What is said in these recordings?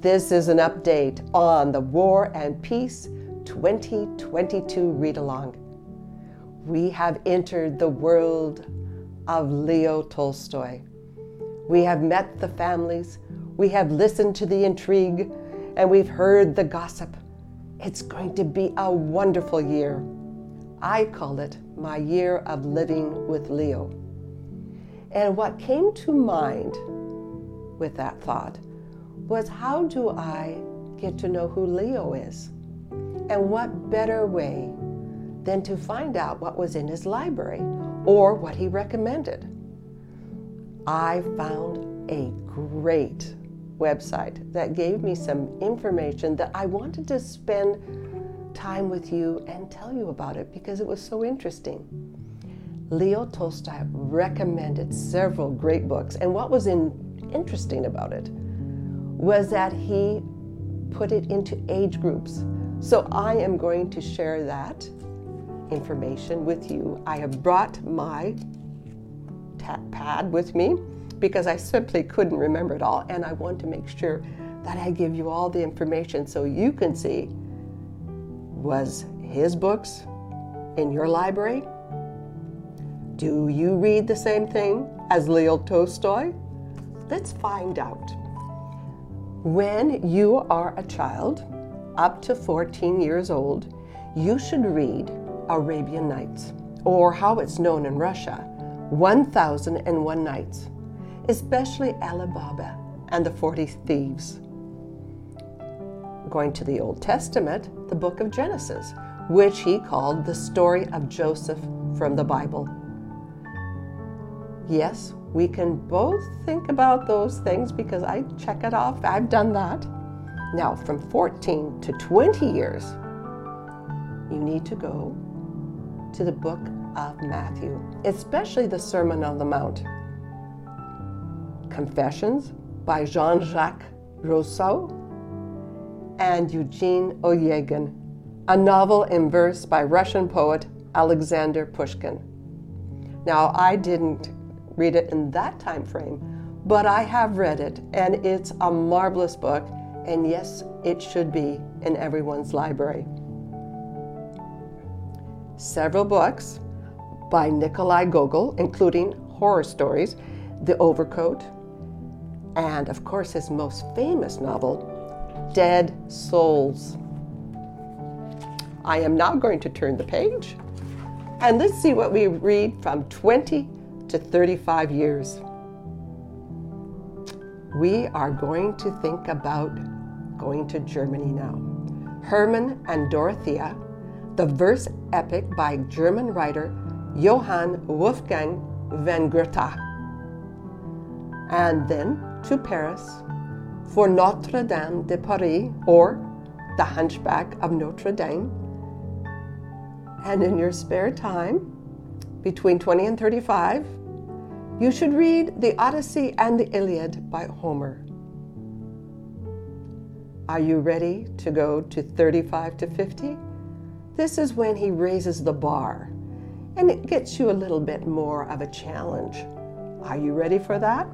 This is an update on the War and Peace 2022 read along. We have entered the world of Leo Tolstoy. We have met the families, we have listened to the intrigue, and we've heard the gossip. It's going to be a wonderful year. I call it my year of living with Leo. And what came to mind with that thought was how do I get to know who Leo is? And what better way than to find out what was in his library or what he recommended? I found a great website that gave me some information that I wanted to spend time with you and tell you about it because it was so interesting. Leo Tolstoy recommended several great books, and what was in, interesting about it was that he put it into age groups. So I am going to share that information with you. I have brought my pad with me because I simply couldn't remember it all, and I want to make sure that I give you all the information so you can see was his books in your library? Do you read the same thing as Leo Tolstoy? Let's find out. When you are a child, up to 14 years old, you should read Arabian Nights, or how it's known in Russia, 1001 Nights, especially Ali Baba and the 40 Thieves. Going to the Old Testament, the book of Genesis, which he called the story of Joseph from the Bible. Yes, we can both think about those things because I check it off. I've done that. Now, from 14 to 20 years, you need to go to the book of Matthew, especially the Sermon on the Mount. Confessions by Jean Jacques Rousseau and Eugene Onegin, a novel in verse by Russian poet Alexander Pushkin. Now, I didn't read it in that time frame, but I have read it, and it's a marvelous book, and yes, it should be in everyone's library. Several books by Nikolai Gogol, including horror stories, The Overcoat, and of course his most famous novel, Dead Souls. I am now going to turn the page and let's see what we read from 20 to 35 years. We are going to think about going to Germany now. Hermann and Dorothea, the verse epic by German writer Johann Wolfgang von Goethe. And then to Paris for Notre Dame de Paris or The Hunchback of Notre Dame. And in your spare time, between 20 and 35, you should read the Odyssey and the Iliad by Homer. Are you ready to go to 35 to 50? This is when he raises the bar and it gets you a little bit more of a challenge. Are you ready for that?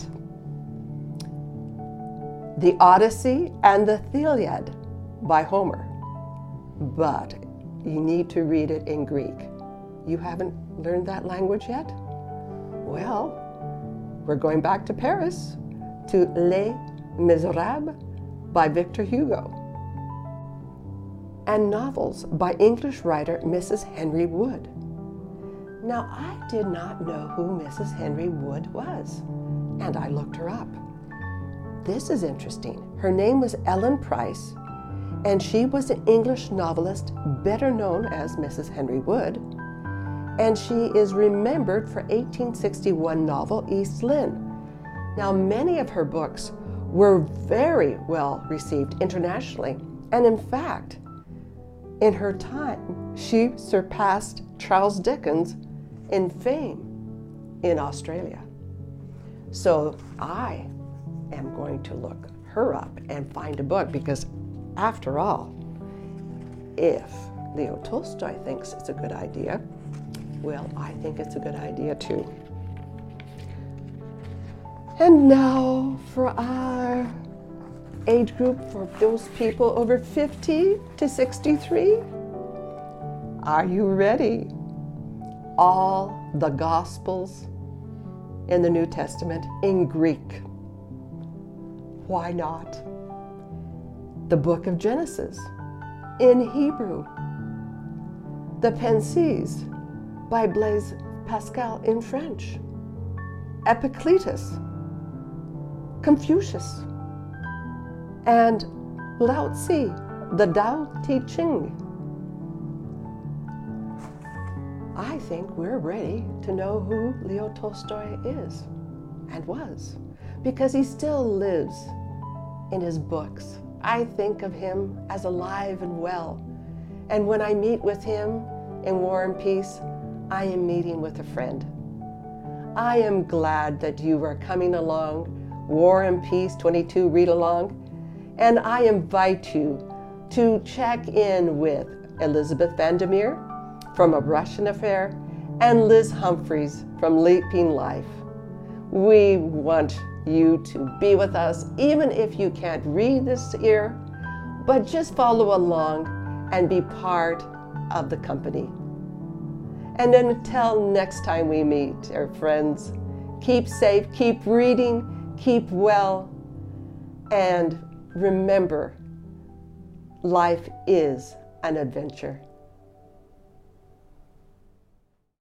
The Odyssey and the Iliad by Homer. But you need to read it in Greek. You haven't learned that language yet? Well, we're going back to Paris to Les Miserables by Victor Hugo and novels by English writer Mrs. Henry Wood. Now, I did not know who Mrs. Henry Wood was, and I looked her up. This is interesting. Her name was Ellen Price, and she was an English novelist better known as Mrs. Henry Wood and she is remembered for 1861 novel East Lynne. Now, many of her books were very well received internationally, and in fact, in her time, she surpassed Charles Dickens in fame in Australia. So I am going to look her up and find a book because, after all, if Leo Tolstoy thinks it's a good idea, well, I think it's a good idea too. And now for our age group for those people over 50 to 63. Are you ready? All the Gospels in the New Testament in Greek. Why not? The book of Genesis in Hebrew. The Pensées by Blaise Pascal in French. Epictetus, Confucius, and Lao Tzu, the Tao Te Ching. I think we're ready to know who Leo Tolstoy is and was because he still lives in his books. I think of him as alive and well. And when I meet with him in War and Peace, I am meeting with a friend. I am glad that you are coming along, War and Peace 22 read along, and I invite you to check in with Elizabeth Vandermeer from A Russian Affair and Liz Humphreys from Leaping Life. We want you to be with us, even if you can't read this year, but just follow along and be part of the company. And until next time we meet, our friends, keep safe, keep reading, keep well, and remember life is an adventure.